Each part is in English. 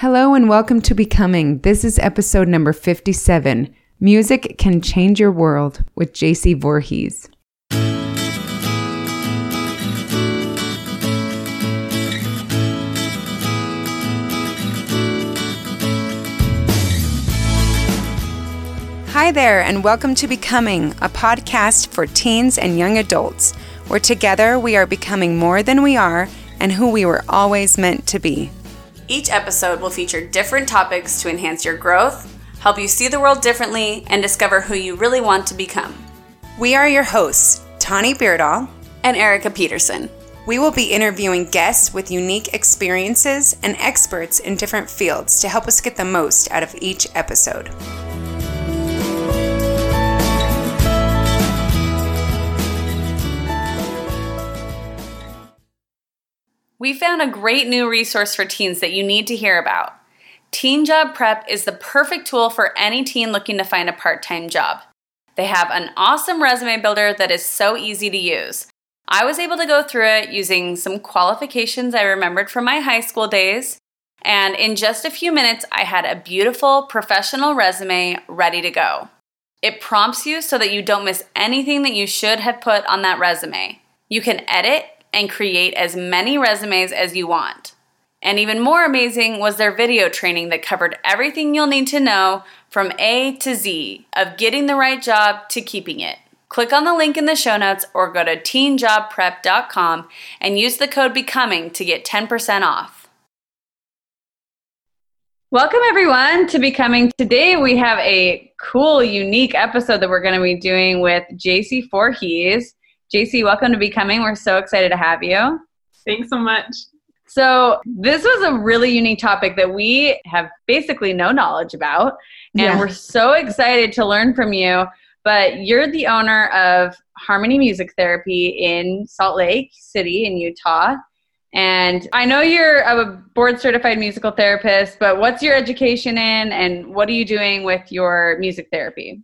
Hello and welcome to Becoming. This is episode number 57 Music Can Change Your World with JC Voorhees. Hi there, and welcome to Becoming, a podcast for teens and young adults, where together we are becoming more than we are and who we were always meant to be. Each episode will feature different topics to enhance your growth, help you see the world differently, and discover who you really want to become. We are your hosts, Tani Beardall and Erica Peterson. We will be interviewing guests with unique experiences and experts in different fields to help us get the most out of each episode. We found a great new resource for teens that you need to hear about. Teen Job Prep is the perfect tool for any teen looking to find a part time job. They have an awesome resume builder that is so easy to use. I was able to go through it using some qualifications I remembered from my high school days, and in just a few minutes, I had a beautiful professional resume ready to go. It prompts you so that you don't miss anything that you should have put on that resume. You can edit and create as many resumes as you want. And even more amazing was their video training that covered everything you'll need to know from A to Z of getting the right job to keeping it. Click on the link in the show notes or go to teenjobprep.com and use the code BECOMING to get 10% off. Welcome, everyone, to Becoming. Today, we have a cool, unique episode that we're going to be doing with JC Voorhees. JC, welcome to Becoming. We're so excited to have you. Thanks so much. So, this was a really unique topic that we have basically no knowledge about. And yeah. we're so excited to learn from you. But you're the owner of Harmony Music Therapy in Salt Lake City in Utah. And I know you're a board certified musical therapist, but what's your education in and what are you doing with your music therapy?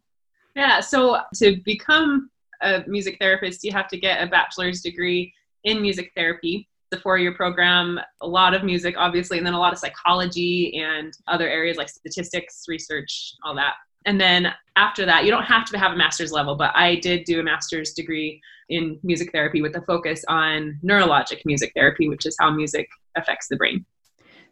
Yeah, so to become a music therapist, you have to get a bachelor's degree in music therapy. The four year program, a lot of music, obviously, and then a lot of psychology and other areas like statistics, research, all that. And then after that, you don't have to have a master's level, but I did do a master's degree in music therapy with a focus on neurologic music therapy, which is how music affects the brain.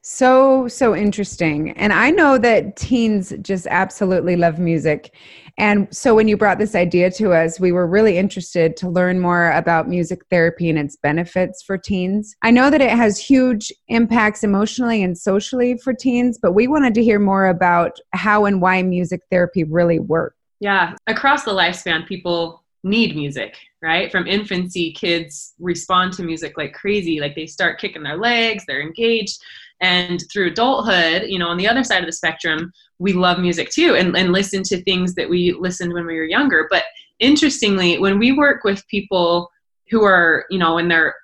So, so interesting. And I know that teens just absolutely love music. And so when you brought this idea to us, we were really interested to learn more about music therapy and its benefits for teens. I know that it has huge impacts emotionally and socially for teens, but we wanted to hear more about how and why music therapy really works. Yeah, across the lifespan, people need music, right? From infancy, kids respond to music like crazy. Like they start kicking their legs, they're engaged and through adulthood you know on the other side of the spectrum we love music too and, and listen to things that we listened when we were younger. But interestingly when we work with people who are you know in their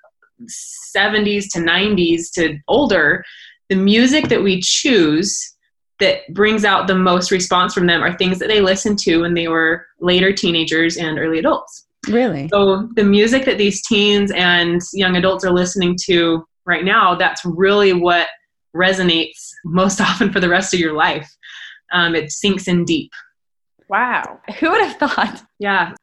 70s to 90s to older the music that we choose that brings out the most response from them are things that they listened to when they were later teenagers and early adults. Really? So the music that these teens and young adults are listening to right now that's really what resonates most often for the rest of your life. Um, it sinks in deep. Wow. Who would have thought? Yeah.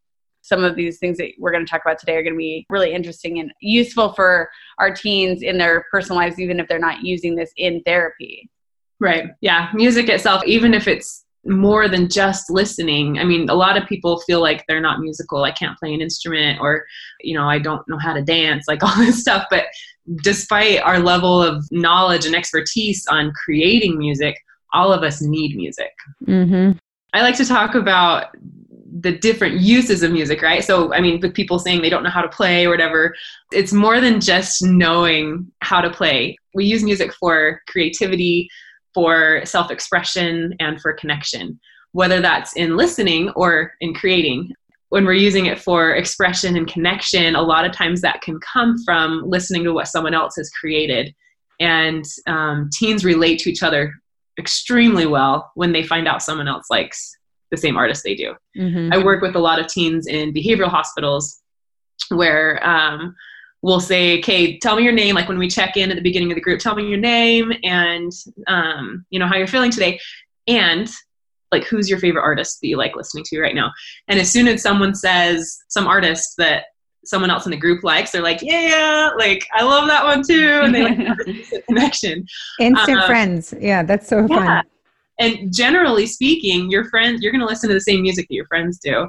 Some of these things that we're going to talk about today are going to be really interesting and useful for our teens in their personal lives, even if they're not using this in therapy. Right. Yeah. Music itself, even if it's more than just listening. I mean, a lot of people feel like they're not musical. I can't play an instrument or, you know, I don't know how to dance, like all this stuff. But despite our level of knowledge and expertise on creating music, all of us need music. Mm-hmm. I like to talk about the different uses of music, right? So, I mean, with people saying they don't know how to play or whatever, it's more than just knowing how to play. We use music for creativity, for self expression, and for connection, whether that's in listening or in creating when we're using it for expression and connection, a lot of times that can come from listening to what someone else has created. And um, teens relate to each other extremely well when they find out someone else likes the same artist they do. Mm-hmm. I work with a lot of teens in behavioral hospitals where um, we'll say, okay, tell me your name. Like when we check in at the beginning of the group, tell me your name and, um, you know, how you're feeling today. And like, who's your favorite artist that you like listening to right now? And as soon as someone says some artist that someone else in the group likes, they're like, yeah, like I love that one too. And they like connection. Instant um, friends. Yeah, that's so yeah. fun. And generally speaking, your friends, you're going to listen to the same music that your friends do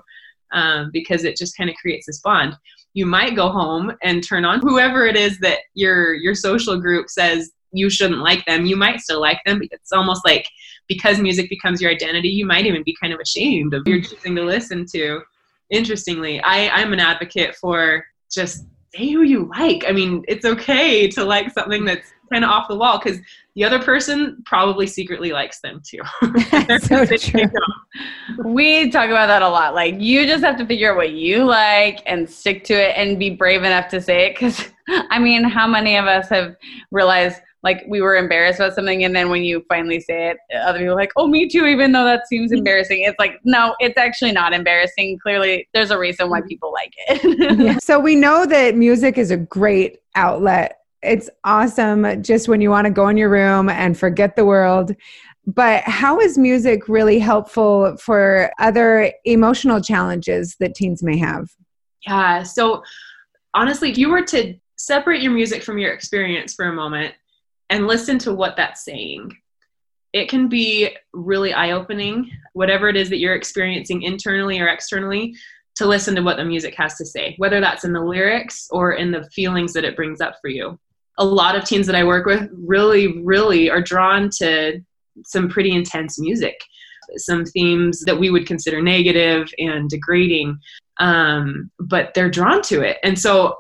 um, because it just kind of creates this bond you might go home and turn on whoever it is that your your social group says you shouldn't like them you might still like them it's almost like because music becomes your identity you might even be kind of ashamed of you're choosing to listen to interestingly i i'm an advocate for just say who you like i mean it's okay to like something that's kind of off the wall because the other person probably secretly likes them too. so true. We talk about that a lot. Like you just have to figure out what you like and stick to it and be brave enough to say it. Because I mean, how many of us have realized like we were embarrassed about something and then when you finally say it other people are like oh me too even though that seems mm-hmm. embarrassing it's like no it's actually not embarrassing clearly there's a reason why mm-hmm. people like it yeah. so we know that music is a great outlet it's awesome just when you want to go in your room and forget the world. But how is music really helpful for other emotional challenges that teens may have? Yeah. So, honestly, if you were to separate your music from your experience for a moment and listen to what that's saying, it can be really eye opening, whatever it is that you're experiencing internally or externally, to listen to what the music has to say, whether that's in the lyrics or in the feelings that it brings up for you a lot of teens that I work with really, really are drawn to some pretty intense music, some themes that we would consider negative and degrading, um, but they're drawn to it. And so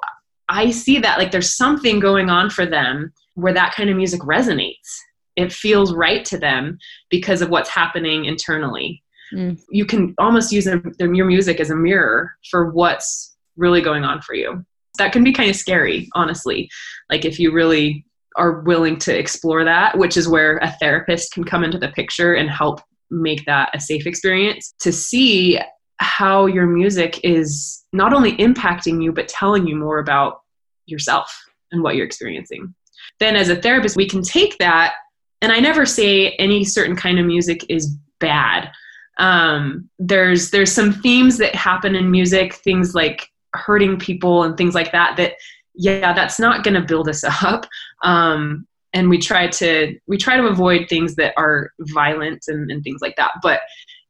I see that like there's something going on for them where that kind of music resonates. It feels right to them because of what's happening internally. Mm. You can almost use your music as a mirror for what's really going on for you that can be kind of scary, honestly. Like if you really are willing to explore that, which is where a therapist can come into the picture and help make that a safe experience to see how your music is not only impacting you, but telling you more about yourself and what you're experiencing. Then, as a therapist, we can take that, and I never say any certain kind of music is bad. Um, there's there's some themes that happen in music, things like hurting people and things like that that yeah that's not going to build us up. Um, and we try to we try to avoid things that are violent and, and things like that. But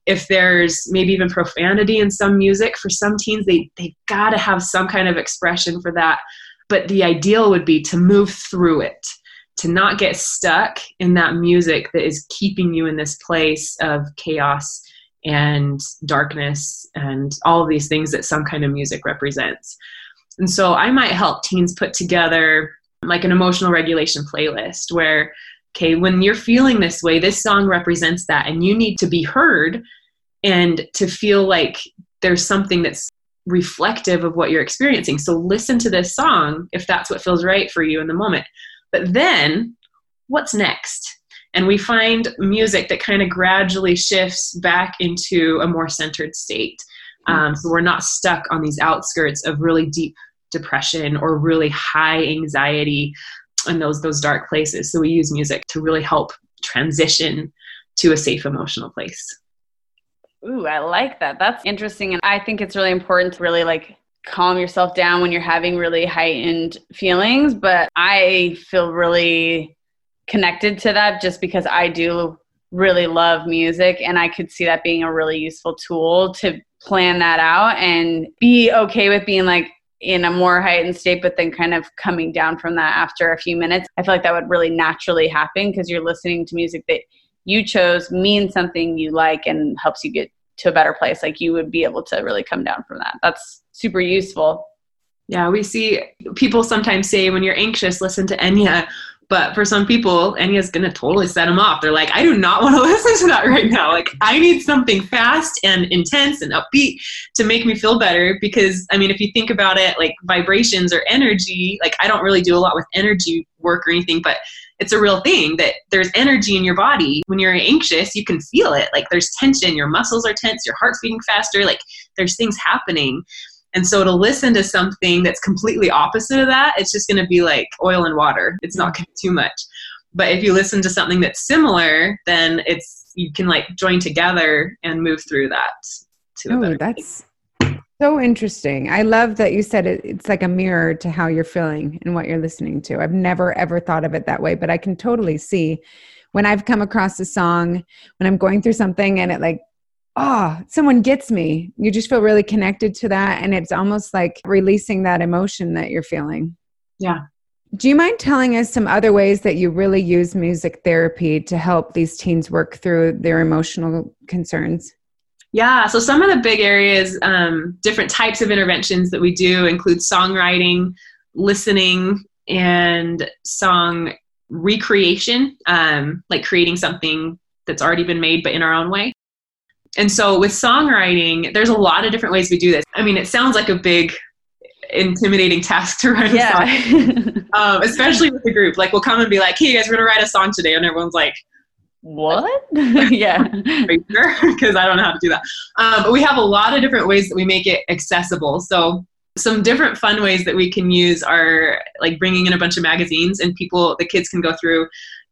if there's maybe even profanity in some music for some teens they they got to have some kind of expression for that but the ideal would be to move through it to not get stuck in that music that is keeping you in this place of chaos and darkness and all of these things that some kind of music represents. And so I might help teens put together like an emotional regulation playlist where, okay, when you're feeling this way, this song represents that, and you need to be heard and to feel like there's something that's reflective of what you're experiencing. So listen to this song if that's what feels right for you in the moment. But then, what's next? And we find music that kind of gradually shifts back into a more centered state. Um, so we're not stuck on these outskirts of really deep depression or really high anxiety and those those dark places. So we use music to really help transition to a safe emotional place. Ooh, I like that. That's interesting. And I think it's really important to really like calm yourself down when you're having really heightened feelings. But I feel really connected to that just because I do really love music and I could see that being a really useful tool to plan that out and be okay with being like in a more heightened state but then kind of coming down from that after a few minutes. I feel like that would really naturally happen because you're listening to music that you chose means something you like and helps you get to a better place like you would be able to really come down from that. That's super useful. Yeah, we see people sometimes say when you're anxious, listen to Enya but for some people, Enya's gonna totally set them off. They're like, I do not want to listen to that right now. Like, I need something fast and intense and upbeat to make me feel better. Because I mean, if you think about it, like vibrations or energy, like I don't really do a lot with energy work or anything, but it's a real thing that there's energy in your body. When you're anxious, you can feel it. Like there's tension, your muscles are tense, your heart's beating faster, like there's things happening. And so to listen to something that's completely opposite of that, it's just going to be like oil and water. It's not going to too much. But if you listen to something that's similar, then it's you can like join together and move through that. To oh, that's so interesting. I love that you said it, it's like a mirror to how you're feeling and what you're listening to. I've never ever thought of it that way, but I can totally see when I've come across a song, when I'm going through something and it like, oh, someone gets me. You just feel really connected to that. And it's almost like releasing that emotion that you're feeling. Yeah. Do you mind telling us some other ways that you really use music therapy to help these teens work through their emotional concerns? Yeah, so some of the big areas, um, different types of interventions that we do include songwriting, listening, and song recreation, um, like creating something that's already been made but in our own way. And so with songwriting, there's a lot of different ways we do this. I mean, it sounds like a big, intimidating task to write yeah. a song, um, especially with a group. Like we'll come and be like, "Hey, you guys, we're gonna write a song today," and everyone's like, what? yeah. Because I don't know how to do that. Um, but we have a lot of different ways that we make it accessible. So some different fun ways that we can use are like bringing in a bunch of magazines and people, the kids can go through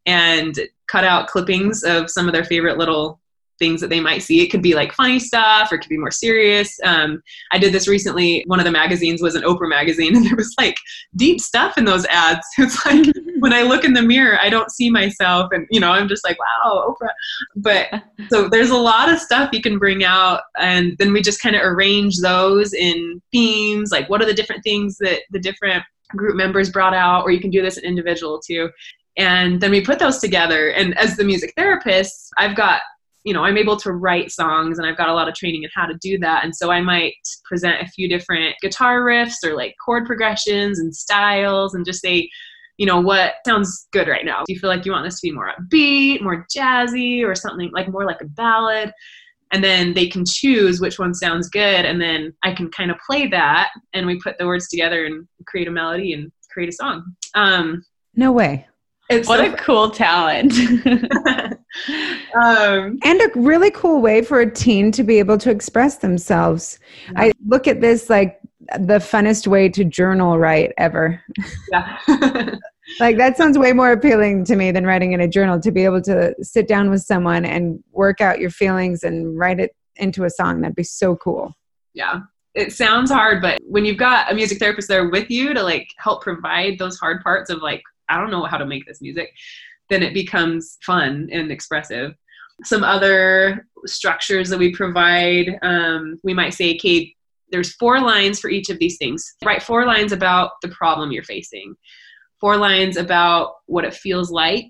and cut out clippings of some of their favorite little things that they might see. It could be like funny stuff or it could be more serious. Um, I did this recently. One of the magazines was an Oprah magazine, and there was like deep stuff in those ads. It's like when I look in the mirror, I don't see myself, and you know, I'm just like, wow, Oprah. But so there's a lot of stuff you can bring out, and then we just kind of arrange those in themes. Like, what are the different things that the different group members brought out, or you can do this an individual too. And then we put those together. And as the music therapist, I've got you know i'm able to write songs and i've got a lot of training in how to do that. And so i might present a few different guitar riffs or like chord progressions and styles and just say you know what sounds good right now. Do you feel like you want this to be more upbeat more jazzy or something like more like a ballad? And then they can choose which one sounds good and then i can kind of play that and we put the words together and create a melody and create a song. Um, no way it's what so a cool talent. um, and a really cool way for a teen to be able to express themselves. Yeah. I look at this like the funnest way to journal write ever. Yeah. like that sounds way more appealing to me than writing in a journal to be able to sit down with someone and work out your feelings and write it into a song. That'd be so cool. Yeah it sounds hard, but when you've got a music therapist there with you to like help provide those hard parts of like I don't know how to make this music, then it becomes fun and expressive. Some other structures that we provide, um, we might say, okay, there's four lines for each of these things. Write four lines about the problem you're facing, four lines about what it feels like,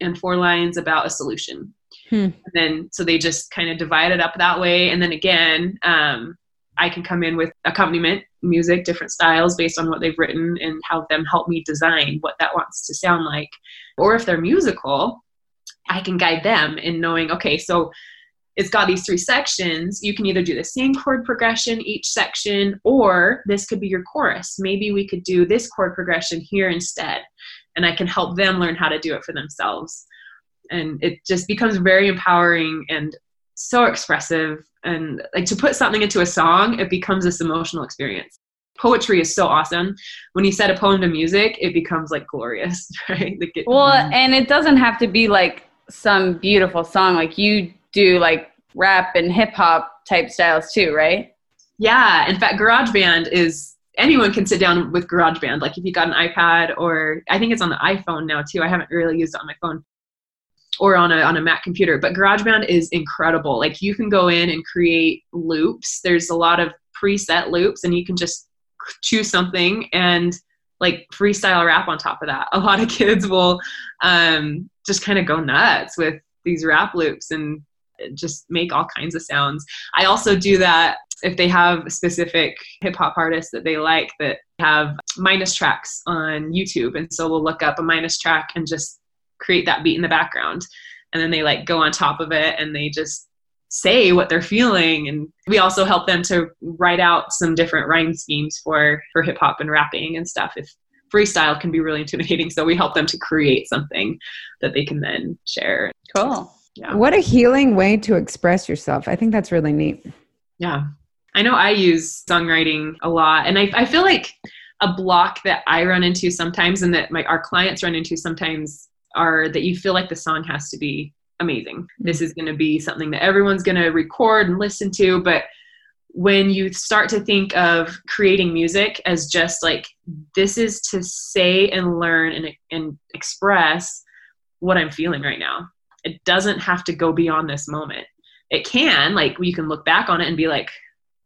and four lines about a solution. Hmm. And then, so they just kind of divide it up that way. And then again, um, I can come in with accompaniment music, different styles based on what they've written and have them help me design what that wants to sound like. Or if they're musical, I can guide them in knowing, okay, so it's got these three sections. You can either do the same chord progression each section, or this could be your chorus. Maybe we could do this chord progression here instead. And I can help them learn how to do it for themselves. And it just becomes very empowering and so expressive and like to put something into a song it becomes this emotional experience. Poetry is so awesome. When you set a poem to music it becomes like glorious right? Like it, well mm-hmm. and it doesn't have to be like some beautiful song. Like you do like rap and hip hop type styles too right? Yeah in fact GarageBand is anyone can sit down with GarageBand. Like if you got an ipad or i think it's on the iphone now too. I haven't really used it on my phone or on a on a Mac computer. But GarageBand is incredible. Like you can go in and create loops. There's a lot of preset loops, and you can just choose something and like freestyle rap on top of that. A lot of kids will um, just kind of go nuts with these rap loops and just make all kinds of sounds. I also do that if they have specific hip hop artists that they like that have minus tracks on YouTube. And so we'll look up a minus track and just create that beat in the background. And then they like go on top of it and they just say what they're feeling. And we also help them to write out some different rhyme schemes for for hip hop and rapping and stuff if freestyle can be really intimidating. So we help them to create something that they can then share. Cool. Yeah. What a healing way to express yourself. I think that's really neat. Yeah. I know I use songwriting a lot, and I, I feel like a block that I run into sometimes, and that my our clients run into sometimes, are that you feel like the song has to be amazing. This is going to be something that everyone's going to record and listen to, but when you start to think of creating music as just like this is to say and learn and, and express what I'm feeling right now. It doesn't have to go beyond this moment. It can, like, you can look back on it and be like,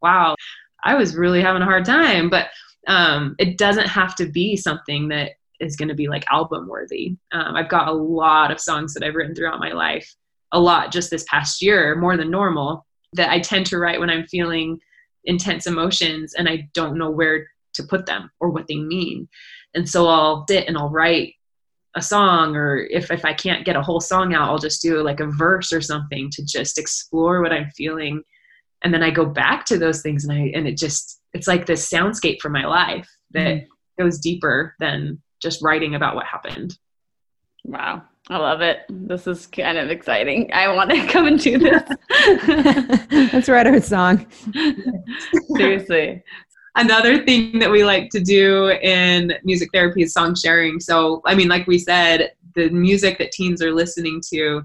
wow, I was really having a hard time. But um, it doesn't have to be something that is going to be like album worthy. Um, I've got a lot of songs that I've written throughout my life, a lot just this past year, more than normal, that I tend to write when I'm feeling intense emotions and I don't know where to put them or what they mean. And so I'll sit and I'll write a song or if, if I can't get a whole song out, I'll just do like a verse or something to just explore what I'm feeling. And then I go back to those things and I and it just it's like this soundscape for my life that mm goes deeper than just writing about what happened. Wow. I love it. This is kind of exciting. I want to come and do this. Let's write our song. Seriously. Another thing that we like to do in music therapy is song sharing. So, I mean, like we said, the music that teens are listening to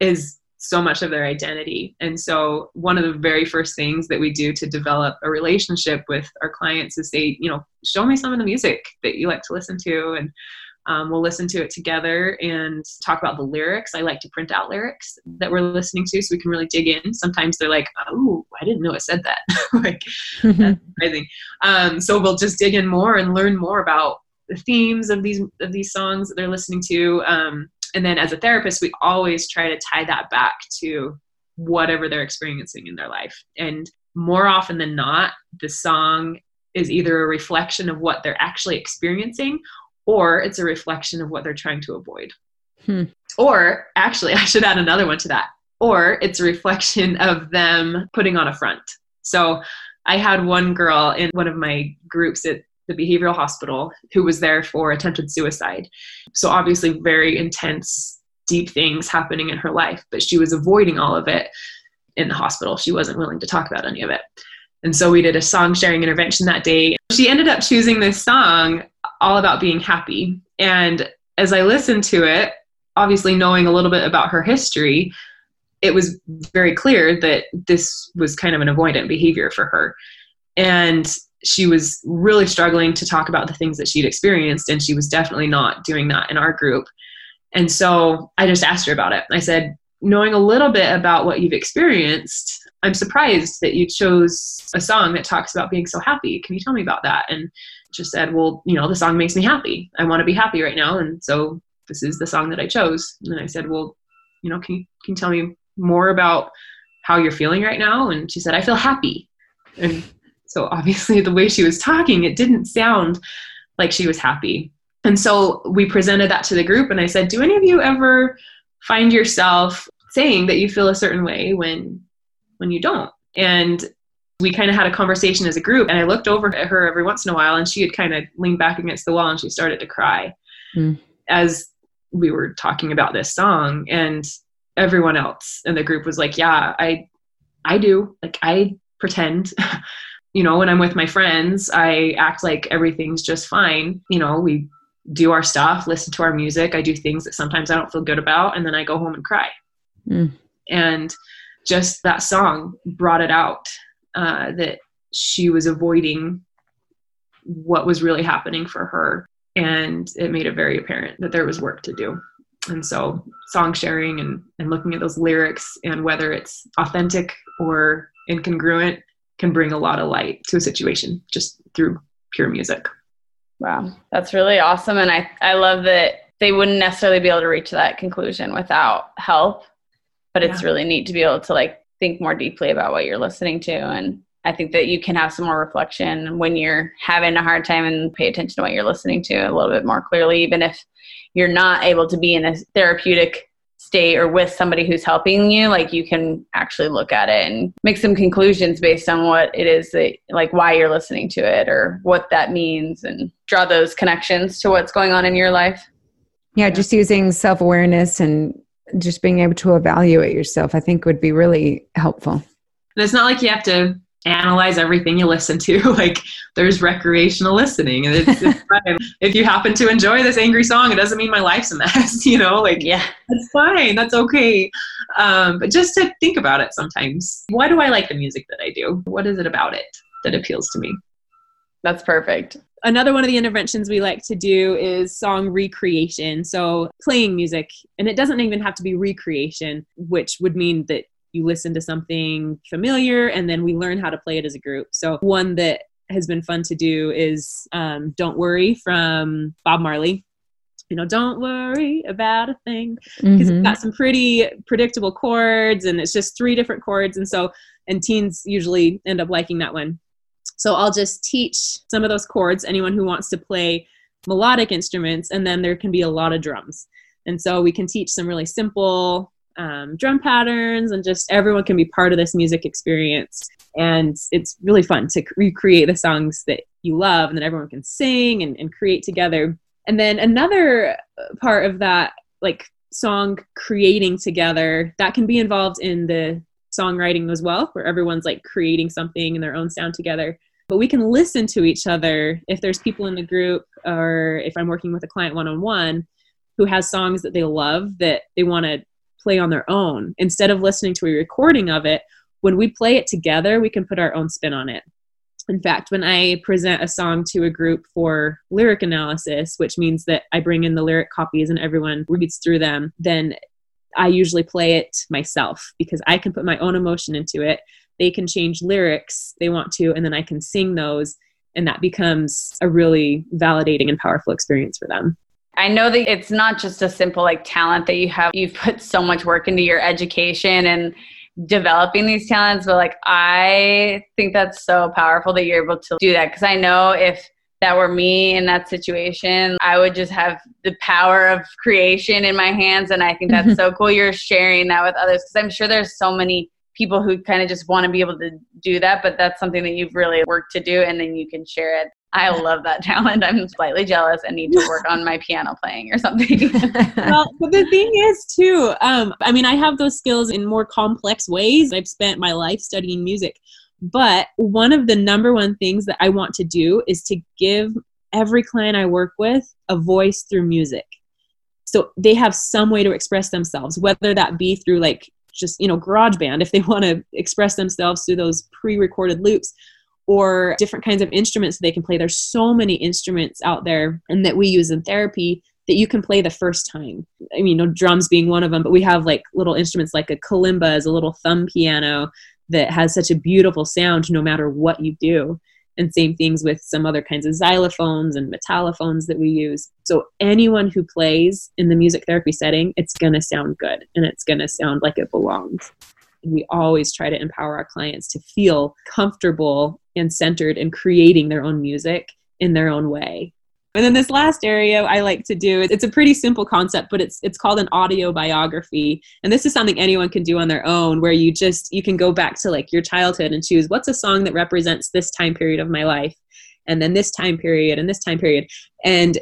is so much of their identity. And so, one of the very first things that we do to develop a relationship with our clients is say, you know, show me some of the music that you like to listen to. And um, we'll listen to it together and talk about the lyrics. I like to print out lyrics that we're listening to so we can really dig in. Sometimes they're like, oh, I didn't know it said that. like, that's amazing. Um, so we'll just dig in more and learn more about the themes of these of these songs that they're listening to. Um, and then as a therapist, we always try to tie that back to whatever they're experiencing in their life. And more often than not, the song is either a reflection of what they're actually experiencing or it's a reflection of what they're trying to avoid. Hmm. Or actually, I should add another one to that. Or it's a reflection of them putting on a front. So I had one girl in one of my groups at the behavioral hospital who was there for attempted suicide. So obviously, very intense, deep things happening in her life, but she was avoiding all of it in the hospital. She wasn't willing to talk about any of it. And so we did a song sharing intervention that day. She ended up choosing this song all about being happy. And as I listened to it, obviously knowing a little bit about her history, it was very clear that this was kind of an avoidant behavior for her. And she was really struggling to talk about the things that she'd experienced, and she was definitely not doing that in our group. And so I just asked her about it. I said, knowing a little bit about what you've experienced, I'm surprised that you chose a song that talks about being so happy. Can you tell me about that? And just said, well, you know, the song makes me happy. I want to be happy right now. And so this is the song that I chose. And I said, well, you know, can you, can you tell me more about how you're feeling right now? And she said, I feel happy. And so obviously the way she was talking, it didn't sound like she was happy. And so we presented that to the group and I said, do any of you ever find yourself saying that you feel a certain way when when you don't? And we kind of had a conversation as a group and i looked over at her every once in a while and she had kind of leaned back against the wall and she started to cry mm. as we were talking about this song and everyone else in the group was like yeah i i do like i pretend you know when i'm with my friends i act like everything's just fine you know we do our stuff listen to our music i do things that sometimes i don't feel good about and then i go home and cry mm. and just that song brought it out uh, that she was avoiding what was really happening for her. And it made it very apparent that there was work to do. And so, song sharing and, and looking at those lyrics and whether it's authentic or incongruent can bring a lot of light to a situation just through pure music. Wow, that's really awesome. And I, I love that they wouldn't necessarily be able to reach that conclusion without help, but yeah. it's really neat to be able to like think more deeply about what you're listening to and I think that you can have some more reflection when you're having a hard time and pay attention to what you're listening to a little bit more clearly, even if you're not able to be in a therapeutic state or with somebody who's helping you. Like you can actually look at it and make some conclusions based on what it is that, like, why you're listening to it or what that means and draw those connections to what's going on in your life. Yeah, just using self awareness and just being able to evaluate yourself, I think would be really helpful. And it's not like you have to analyze everything you listen to. like there's recreational listening, and it's, it's fine. if you happen to enjoy this angry song, it doesn't mean my life's a mess. You know, like yeah, that's fine. That's okay. Um, but just to think about it sometimes. Why do I like the music that I do? What is it about it that appeals to me? That's perfect. Another one of the interventions we like to do is song recreation. So, playing music, and it doesn't even have to be recreation, which would mean that you listen to something familiar and then we learn how to play it as a group. So, one that has been fun to do is um, Don't Worry from Bob Marley. You know, don't worry about a thing because mm-hmm. it's got some pretty predictable chords and it's just three different chords. And so, and teens usually end up liking that one. So, I'll just teach some of those chords, anyone who wants to play melodic instruments, and then there can be a lot of drums. And so, we can teach some really simple um, drum patterns and just everyone can be part of this music experience. And it's really fun to recreate the songs that you love and then everyone can sing and, and create together. And then another part of that like song creating together that can be involved in the songwriting as well where everyone's like creating something in their own sound together. But we can listen to each other. If there's people in the group or if i'm working with a client one-on-one who has songs that they love that they want to play on their own. Instead of listening to a recording of it when we play it together we can put our own spin on it. In fact when i present a song to a group for lyric analysis which means that i bring in the lyric copies and everyone reads through them then i usually play it myself because i can put my own emotion into it. They can change lyrics they want to and then i can sing those and that becomes a really validating and powerful experience for them I know that it's not just a simple like talent that you have. You've put so much work into your education and developing these talents, but like I think that's so powerful that you're able to do that because I know if that were me in that situation, I would just have the power of creation in my hands and I think that's mm-hmm. so cool you're sharing that with others because I'm sure there's so many people who kind of just want to be able to do that, but that's something that you've really worked to do and then you can share it. I love that talent. I'm slightly jealous and need to work on my piano playing or something. well, but the thing is, too, um, I mean, I have those skills in more complex ways. I've spent my life studying music. But one of the number one things that I want to do is to give every client I work with a voice through music. So they have some way to express themselves, whether that be through like just, you know, GarageBand, if they want to express themselves through those pre recorded loops, or different kinds of instruments they can play. There's so many instruments out there and that we use in therapy that you can play the first time. I mean, you know, drums being one of them, but we have like little instruments like a kalimba is a little thumb piano that has such a beautiful sound no matter what you do. And same things with some other kinds of xylophones and metallophones that we use. So anyone who plays in the music therapy setting, it's going to sound good and it's going to sound like it belongs. We always try to empower our clients to feel comfortable and centered in creating their own music in their own way. And then this last area I like to do, it's a pretty simple concept, but it's it's called an audio biography. And this is something anyone can do on their own where you just you can go back to like your childhood and choose what's a song that represents this time period of my life and then this time period and this time period. And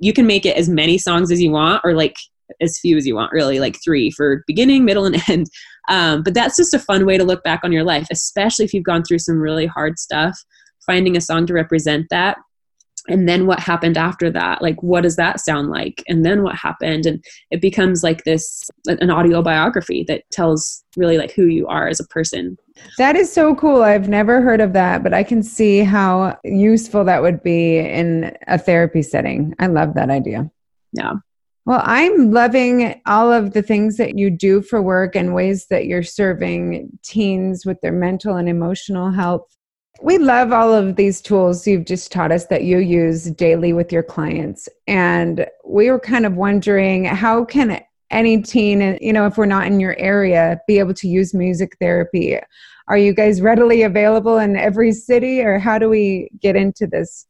you can make it as many songs as you want or like as few as you want, really, like three for beginning, middle, and end. Um, but that's just a fun way to look back on your life, especially if you've gone through some really hard stuff. Finding a song to represent that and then what happened after that like what does that sound like and then what happened? And it becomes like this an audio biography that tells really like who you are as a person. That is so cool. I've never heard of that but i can see how useful that would be in a therapy setting. I love that idea. Yeah well, I'm loving all of the things that you do for work and ways that you're serving teens with their mental and emotional health. We love all of these tools you've just taught us that you use daily with your clients. And we were kind of wondering how can any teen, you know, if we're not in your area, be able to use music therapy? Are you guys readily available in every city or how do we get into this?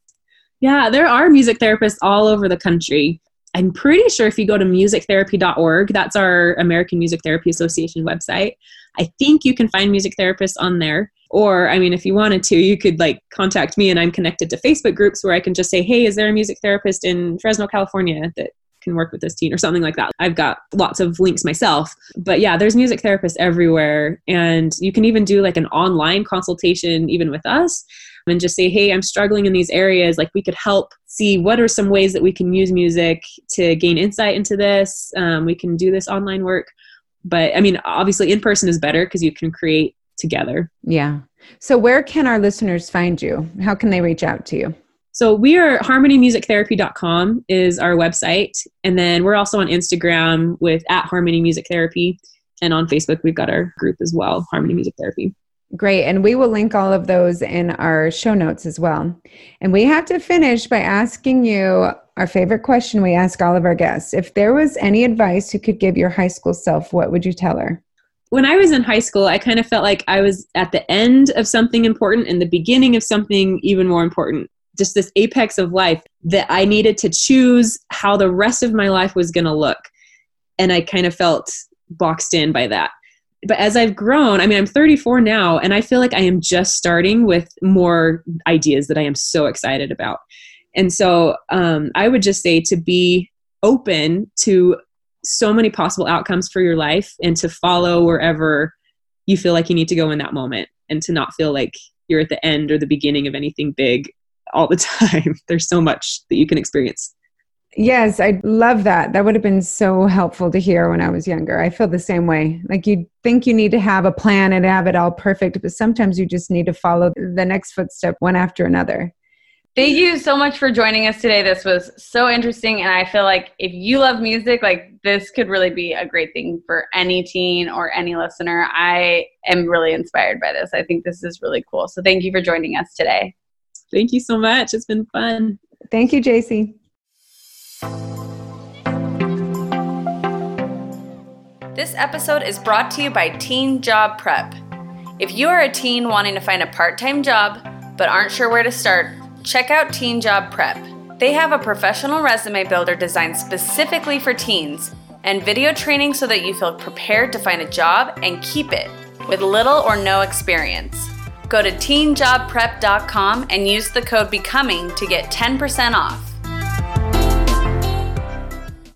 Yeah, there are music therapists all over the country. I'm pretty sure if you go to musictherapy.org, that's our American Music Therapy Association website. I think you can find music therapists on there. Or, I mean, if you wanted to, you could like contact me and I'm connected to Facebook groups where I can just say, hey, is there a music therapist in Fresno, California that can work with this teen or something like that. I've got lots of links myself. But yeah, there's music therapists everywhere. And you can even do like an online consultation, even with us, and just say, hey, I'm struggling in these areas. Like we could help see what are some ways that we can use music to gain insight into this. Um, we can do this online work. But I mean, obviously, in person is better because you can create together. Yeah. So, where can our listeners find you? How can they reach out to you? So we are harmonymusictherapy.com is our website. And then we're also on Instagram with at Harmony Music Therapy. And on Facebook, we've got our group as well, Harmony Music Therapy. Great. And we will link all of those in our show notes as well. And we have to finish by asking you our favorite question we ask all of our guests. If there was any advice you could give your high school self, what would you tell her? When I was in high school, I kind of felt like I was at the end of something important and the beginning of something even more important just this apex of life that I needed to choose how the rest of my life was going to look. And I kind of felt boxed in by that. But as I've grown, I mean, I'm 34 now, and I feel like I am just starting with more ideas that I am so excited about. And so um, I would just say to be open to so many possible outcomes for your life and to follow wherever you feel like you need to go in that moment and to not feel like you're at the end or the beginning of anything big all the time. There's so much that you can experience. Yes, I love that. That would have been so helpful to hear when I was younger. I feel the same way. Like you think you need to have a plan and have it all perfect, but sometimes you just need to follow the next footstep one after another. Thank you so much for joining us today. This was so interesting. And I feel like if you love music, like this could really be a great thing for any teen or any listener. I am really inspired by this. I think this is really cool. So thank you for joining us today. Thank you so much. It's been fun. Thank you, JC. This episode is brought to you by Teen Job Prep. If you are a teen wanting to find a part time job but aren't sure where to start, check out Teen Job Prep. They have a professional resume builder designed specifically for teens and video training so that you feel prepared to find a job and keep it with little or no experience. Go to teenjobprep.com and use the code BECOMING to get 10% off.